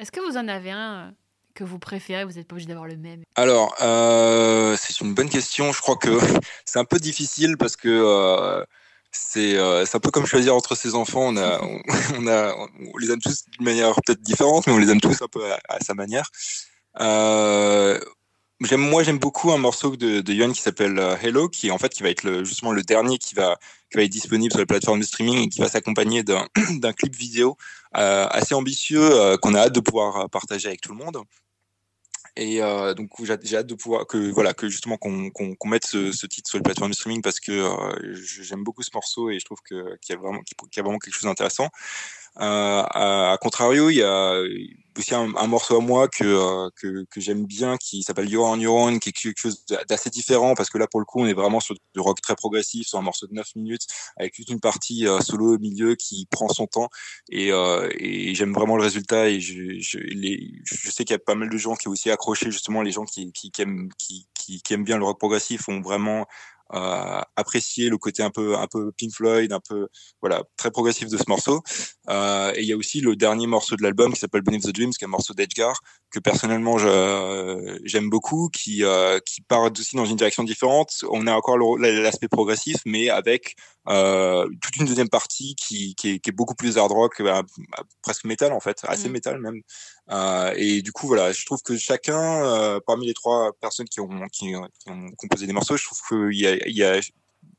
Est-ce que vous en avez un que vous préférez Vous n'êtes pas obligé d'avoir le même? Alors, euh, c'est une bonne question. Je crois que c'est un peu difficile parce que euh, c'est euh, un peu comme choisir entre ses enfants. On, a, on, on, a, on les aime tous d'une manière peut-être différente, mais on les aime tous un peu à, à sa manière. Euh, j'aime moi j'aime beaucoup un morceau de, de Yohan qui s'appelle Hello qui en fait qui va être le, justement le dernier qui va qui va être disponible sur les plateformes de streaming et qui va s'accompagner d'un clip vidéo euh, assez ambitieux euh, qu'on a hâte de pouvoir partager avec tout le monde. Et euh, donc j'ai hâte de pouvoir que voilà que justement qu'on qu'on mette ce, titre sur les plateformes de streaming parce que euh, j'aime beaucoup ce morceau et je trouve que qu'il y a vraiment qu'il y a vraiment quelque chose d'intéressant. Euh, à, contrario il y a aussi un, un, morceau à moi que euh, que, que j'aime bien qui s'appelle You're on Your Own qui est quelque chose d'assez différent parce que là pour le coup on est vraiment sur du rock très progressif sur un morceau de 9 minutes avec toute une partie euh, solo au milieu qui prend son temps. Et, euh, et j'aime vraiment le résultat et je, je, les, je sais qu'il y a pas mal de gens qui ont aussi accroché justement les gens qui, qui, qui aiment qui, qui, qui aiment bien le rock progressif ont vraiment euh, apprécier le côté un peu un peu Pink Floyd, un peu voilà très progressif de ce morceau. Euh, et il y a aussi le dernier morceau de l'album qui s'appelle Beneath the Dreams, qui est un morceau d'Edgar que personnellement j'aime beaucoup, qui euh, qui part aussi dans une direction différente. On a encore l'aspect progressif, mais avec euh, toute une deuxième partie qui, qui, est, qui est beaucoup plus hard rock, bah, presque métal en fait, assez métal même. Euh, et du coup voilà, je trouve que chacun euh, parmi les trois personnes qui ont, qui, qui ont composé des morceaux, je trouve qu'il y a, il y a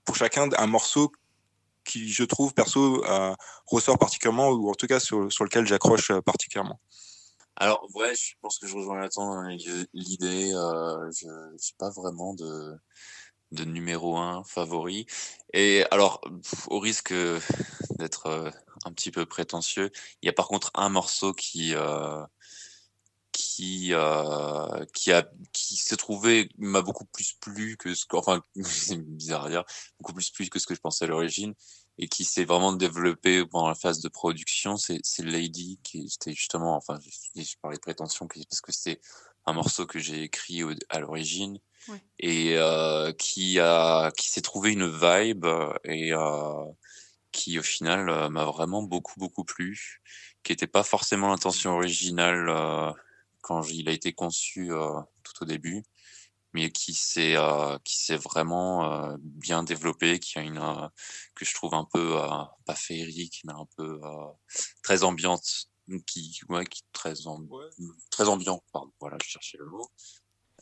pour chacun un morceau qui je trouve perso euh, ressort particulièrement ou en tout cas sur, lequel j'accroche particulièrement. Alors ouais, je pense que je rejoins là-dedans l'idée. Euh, je n'ai pas vraiment de de numéro un favori. Et alors, au risque d'être un petit peu prétentieux, il y a par contre un morceau qui euh, qui euh, qui a qui s'est trouvé m'a beaucoup plus plu que ce que enfin c'est bizarre à dire beaucoup plus plu que ce que je pensais à l'origine et qui s'est vraiment développé pendant la phase de production c'est c'est Lady qui était justement enfin je, je parlais de prétention parce que c'était un morceau que j'ai écrit à l'origine et euh, qui a qui s'est trouvé une vibe et euh, qui au final euh, m'a vraiment beaucoup beaucoup plu qui était pas forcément l'intention originale euh, quand il a été conçu euh, tout au début mais qui s'est euh, qui s'est vraiment bien développé qui a une que je trouve un peu pas féerique mais un peu très ambiante qui ouais qui très amb... ouais. très ambiant pardon voilà je cherchais le mot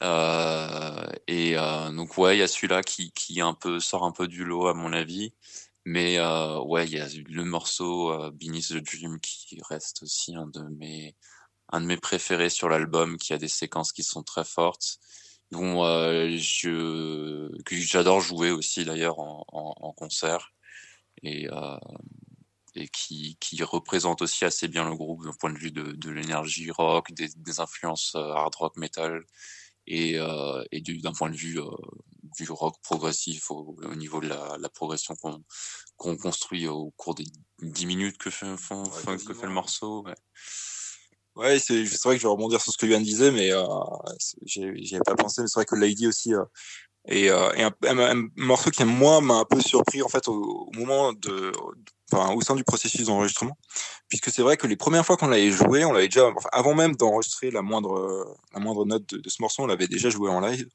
euh, et euh, donc ouais, il y a celui-là qui qui un peu sort un peu du lot à mon avis, mais euh, ouais, il y a le morceau euh, Beneath the Dream qui reste aussi un de mes un de mes préférés sur l'album, qui a des séquences qui sont très fortes, dont euh, je que j'adore jouer aussi d'ailleurs en, en, en, concert et euh, et qui, qui représente aussi assez bien le groupe d'un point de vue de, de l'énergie rock, des, des influences hard rock metal et, euh, et d'un point de vue euh, du rock progressif au, au niveau de la, la progression qu'on qu'on construit au cours des dix minutes que fait, font, ouais, que fait le morceau. Ouais. Ouais, c'est vrai que je vais rebondir sur ce que Yann disait, mais euh, j'y avais pas pensé. Mais c'est vrai que Lady aussi euh, et, euh, et un, un, morceau qui moi m'a un peu surpris en fait au, moment de, enfin au sein du processus d'enregistrement, puisque c'est vrai que les premières fois qu'on l'avait joué, on l'avait déjà, avant même d'enregistrer la moindre la moindre note de, de ce morceau, on l'avait déjà joué en live.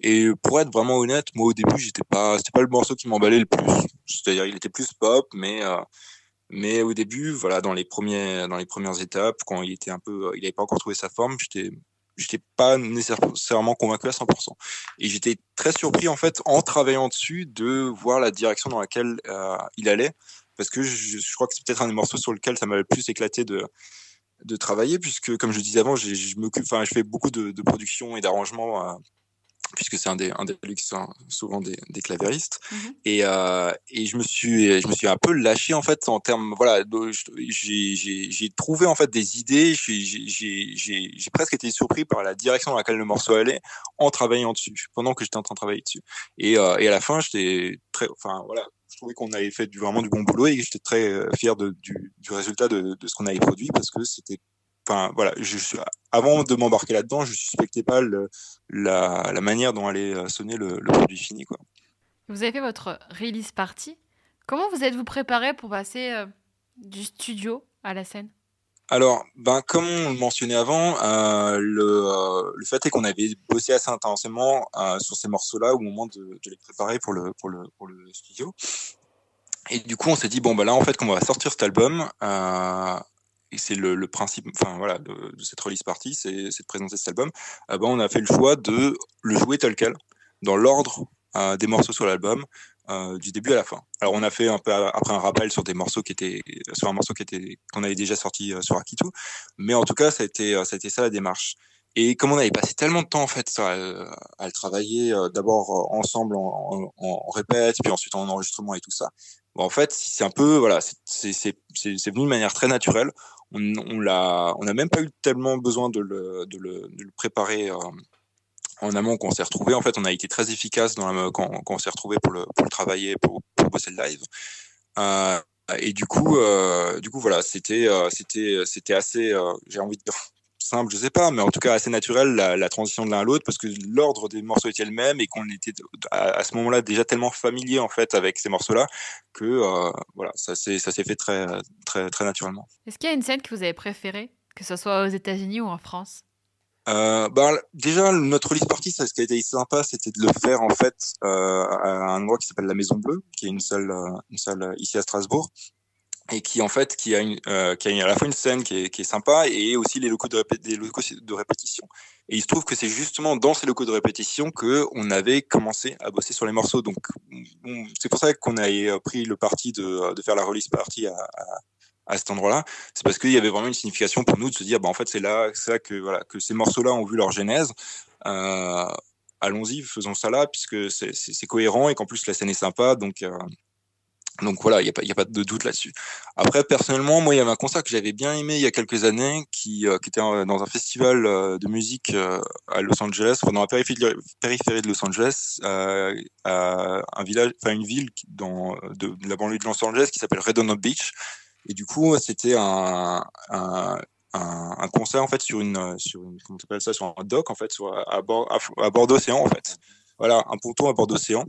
Et pour être vraiment honnête, moi au début j'étais pas, c'était pas le morceau qui m'emballait le plus. C'est-à-dire il était plus pop, mais euh, mais au début, voilà, dans les premiers, dans les premières étapes, quand il était un peu, il n'avait pas encore trouvé sa forme, j'étais, j'étais pas nécessairement convaincu à 100%. Et j'étais très surpris en fait en travaillant dessus de voir la direction dans laquelle euh, il allait, parce que je, crois que c'est peut-être un des morceaux sur lequel ça m'a le plus éclaté de de travailler, puisque comme je disais avant, je m'occupe, enfin, je fais beaucoup de, de production et d'arrangement. Puisque c'est un des, un des luxe, hein, souvent des, des clavéristes. Mhm. Et, euh, et je me suis, je me suis un peu lâché en fait en termes, voilà, j'ai, j'ai, j'ai trouvé en fait des idées. J'ai, j'ai, j'ai, j'ai j'ai presque été surpris par la direction dans laquelle le morceau allait en travaillant dessus, pendant que j'étais en train de travailler dessus. Et, euh, et à la fin, j'étais très, enfin voilà, je trouvais qu'on avait fait du, vraiment du bon boulot et j'étais très euh, fier de, du, du résultat de, de ce qu'on avait produit parce que c'était Enfin voilà, je avant de m'embarquer là-dedans, je suspectais pas le, la, la manière dont allait euh, sonner le, le produit fini quoi. Vous avez fait votre release party. Comment vous êtes-vous préparé pour passer euh, du studio à la scène? Alors, ben, comme on le mentionnait avant, euh, le, euh, le fait est qu'on avait bossé assez intensément euh, sur ces morceaux-là au moment de, de les préparer pour le, pour le, pour le studio. Et du coup, on s'est dit, bon, bah là, en fait, qu'on va sortir cet album, et c'est le, le principe, enfin voilà, de, de cette release party, c'est de présenter cet album. Euh, ben, on a fait le choix de le jouer tel quel, dans l'ordre euh, des morceaux sur l'album, euh, du début à la fin. Alors on a fait un peu après un rappel sur des morceaux qui étaient sur un morceau qui était qu'on avait déjà sorti sur Akitu, mais en tout cas ça a été ça a été ça la démarche. Et comme on avait passé tellement de temps en fait à le travailler, d'abord ensemble en, en, répète, puis ensuite en enregistrement et tout ça. Bon, en fait, c'est un peu voilà, c'est venu de manière très naturelle. On, on l'a, on n'a même pas eu tellement besoin de le de le, de le préparer euh, en amont quand on s'est retrouvé. En fait, on a été très efficace dans la, quand, quand on s'est retrouvé pour le pour le travailler, pour pour bosser le live. Euh, et du coup, euh, du coup, voilà, c'était euh, c'était c'était assez, euh, j'ai envie de dire simple, je sais pas, mais en tout cas assez naturel la, la transition de l'un à l'autre parce que l'ordre des morceaux était le même et qu'on était à, à ce moment-là déjà tellement familier en fait avec ces morceaux-là que euh, voilà, ça s'est ça s'est fait très très très naturellement. Est-ce qu'il y a une scène que vous avez préférée, que ce soit aux États-Unis ou en France? Euh, bah, déjà, notre release party, ça, ce qui a été sympa, c'était de le faire en fait euh, à un endroit qui s'appelle la Maison Bleue, qui est une salle, une salle ici à Strasbourg, et qui en fait, qui a, une, euh, qui a à la fois une scène qui est, qui est sympa et aussi les locaux de, répétition. Et il se trouve que c'est justement dans ces locaux de répétition que on avait commencé à bosser sur les morceaux. Donc, on- c'est pour ça qu'on a pris le parti de, de faire la release party à, à cet endroit-là, c'est parce qu'il y avait vraiment une signification pour nous de se dire, bah, en fait, c'est là, là que, voilà, que ces morceaux-là ont vu leur genèse. Euh, allons-y, faisons ça là, puisque c'est, cohérent et qu'en plus la scène est sympa. Donc, euh, donc voilà, il n'y a, pas- de doute là-dessus. Après, personnellement, moi, il y avait un concert que j'avais bien aimé il y a quelques années, qui, euh, était euh, dans un festival euh, de musique à Los Angeles, dans la périphérie de, Los Angeles, à un village, enfin une ville dans, de, la banlieue de Los Angeles qui s'appelle Redondo Beach. Et du coup, c'était un, concert en fait sur une, sur une, comment ça, sur un dock en fait, à bord, à, à bord d'océan en fait. Voilà, un ponton à bord d'océan.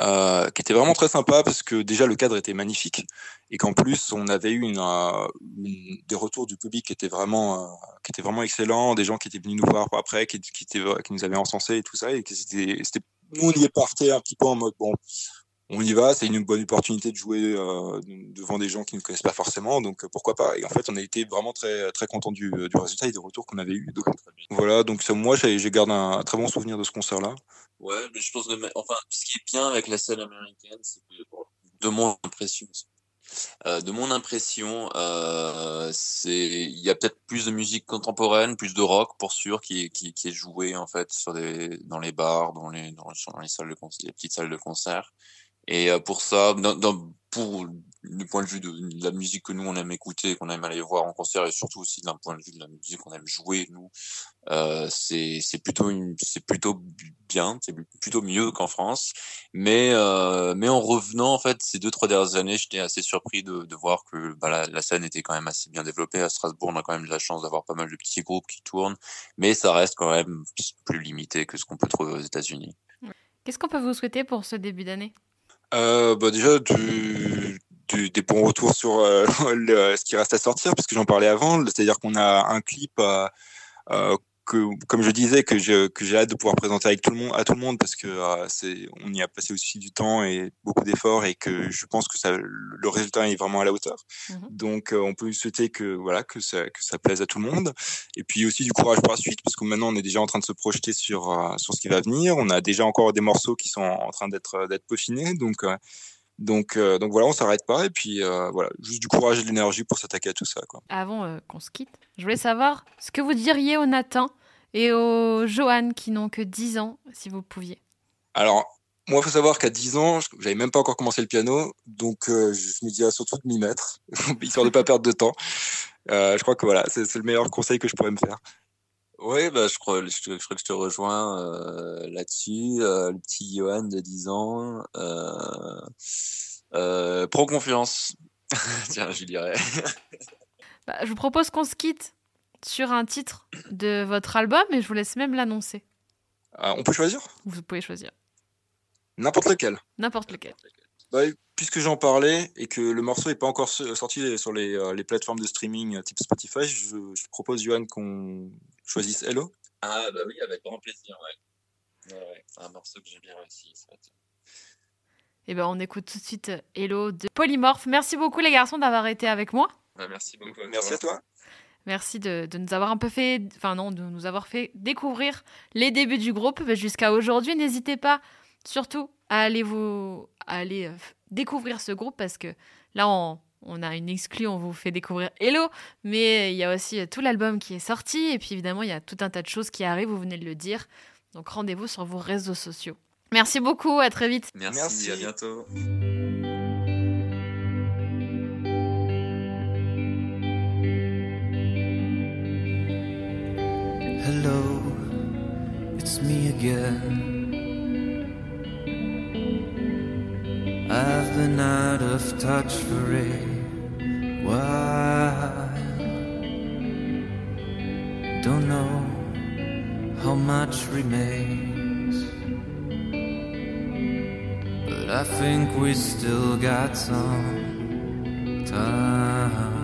Euh, qui était vraiment très sympa parce que déjà le cadre était magnifique et qu'en plus on avait eu euh, des retours du public qui étaient vraiment euh, qui étaient vraiment excellents, des gens qui étaient venus nous voir après, qui, étaient, qui nous avaient encensés et tout ça et que c'était c'était nous on y est parté un petit peu en mode bon on y va, c'est une bonne opportunité de jouer euh, devant des gens qui ne connaissent pas forcément, donc euh, pourquoi pas. Et en fait, on a été vraiment très très content du, du résultat et des retours qu'on avait eu. Voilà, donc ça, moi, j'ai gardé un, très bon souvenir de ce concert-là. Ouais, mais je pense que, enfin, ce qui est bien avec la scène américaine, c'est que, de mon impression, euh, de mon impression, euh, c'est, il y a peut-être plus de musique contemporaine, plus de rock pour sûr, qui est, qui, qui est joué en fait sur des, dans les bars, dans les, dans, dans les salles de concert, les petites salles de concert. Et euh, pour ça, dans, dans pour du point de vue de, la musique que nous on aime écouter, qu'on aime aller voir en concert, et surtout aussi d'un point de vue de la musique qu'on aime jouer nous, euh, c'est plutôt c'est plutôt bien, c'est plutôt mieux qu'en France. Mais euh, mais en revenant en fait ces deux trois dernières années, j'étais assez surpris de, de voir que bah, la, la, scène était quand même assez bien développée à Strasbourg. On a quand même de la chance d'avoir pas mal de petits groupes qui tournent, mais ça reste quand même plus limité que ce qu'on peut trouver aux États-Unis. Qu'est-ce qu'on peut vous souhaiter pour ce début d'année? Euh, bah déjà du, du, des bons retours sur euh, le, ce qui reste à sortir, puisque j'en parlais avant, c'est-à-dire qu'on a un clip euh, euh que, comme je disais, que j'ai que hâte de pouvoir présenter avec tout le monde, à tout le monde, parce que euh, c'est, on y a passé aussi du temps et beaucoup d'efforts, et que je pense que ça, le résultat est vraiment à la hauteur. Mmh Donc, on peut souhaiter que voilà que ça que ça plaise à tout le monde, et puis aussi du courage pour la suite, parce que maintenant on est déjà en train de se projeter sur sur ce qui va venir. On a déjà encore des morceaux qui sont en train d'être d'être peaufinés, donc donc, euh, donc voilà, on s'arrête pas et puis euh, voilà, juste du courage et de l'énergie pour s'attaquer à tout ça. Quoi. Avant euh, qu'on se quitte, je voulais savoir ce que vous diriez au Nathan et au Johan qui n'ont que 10 ans, si vous pouviez. Alors, moi, il faut savoir qu'à 10 ans, j'avais même pas encore commencé le piano, donc je me disais surtout de m'y mettre, histoire de pas perdre de temps. je crois que voilà, c'est le meilleur conseil que je pourrais me faire. Oui, bah, je crois, je, je, crois que je te rejoins euh, là-dessus. Euh, le petit Johan de 10 ans, euh, euh, prends confiance. Tiens, je dirais. bah, je vous propose qu'on se quitte sur un titre de votre album et je vous laisse même l'annoncer. Ah, on peut choisir? Vous pouvez choisir. N'importe lequel. N'importe lequel. Bah, puisque j'en parlais et que le morceau n'est pas encore sorti sur les, les, plateformes de streaming type Spotify, je, je propose, Johan, qu'on choisissent Hello Ah, bah oui, avec grand plaisir, ouais. ouais, C'est un morceau que j'ai bien réussi. Et eh ben, on écoute tout de suite Hello de Polymorphe. Merci beaucoup, les garçons, d'avoir été avec moi. Bah, merci beaucoup. Merci à toi. Merci de, de, nous avoir un peu fait, enfin non, de nous avoir fait découvrir les débuts du groupe jusqu'à aujourd'hui. N'hésitez pas, surtout, à aller vous, à aller euh, découvrir ce groupe parce que là, on, on a une exclue, on vous fait découvrir Hello, mais il y a aussi tout l'album qui est sorti, et puis évidemment, il y a tout un tas de choses qui arrivent, vous venez de le dire. Donc rendez-vous sur vos réseaux sociaux. Merci beaucoup, à très vite. Merci, Merci. à bientôt. Again. I've been out of touch for a while. Don't know how much remains, but I think we still got some time.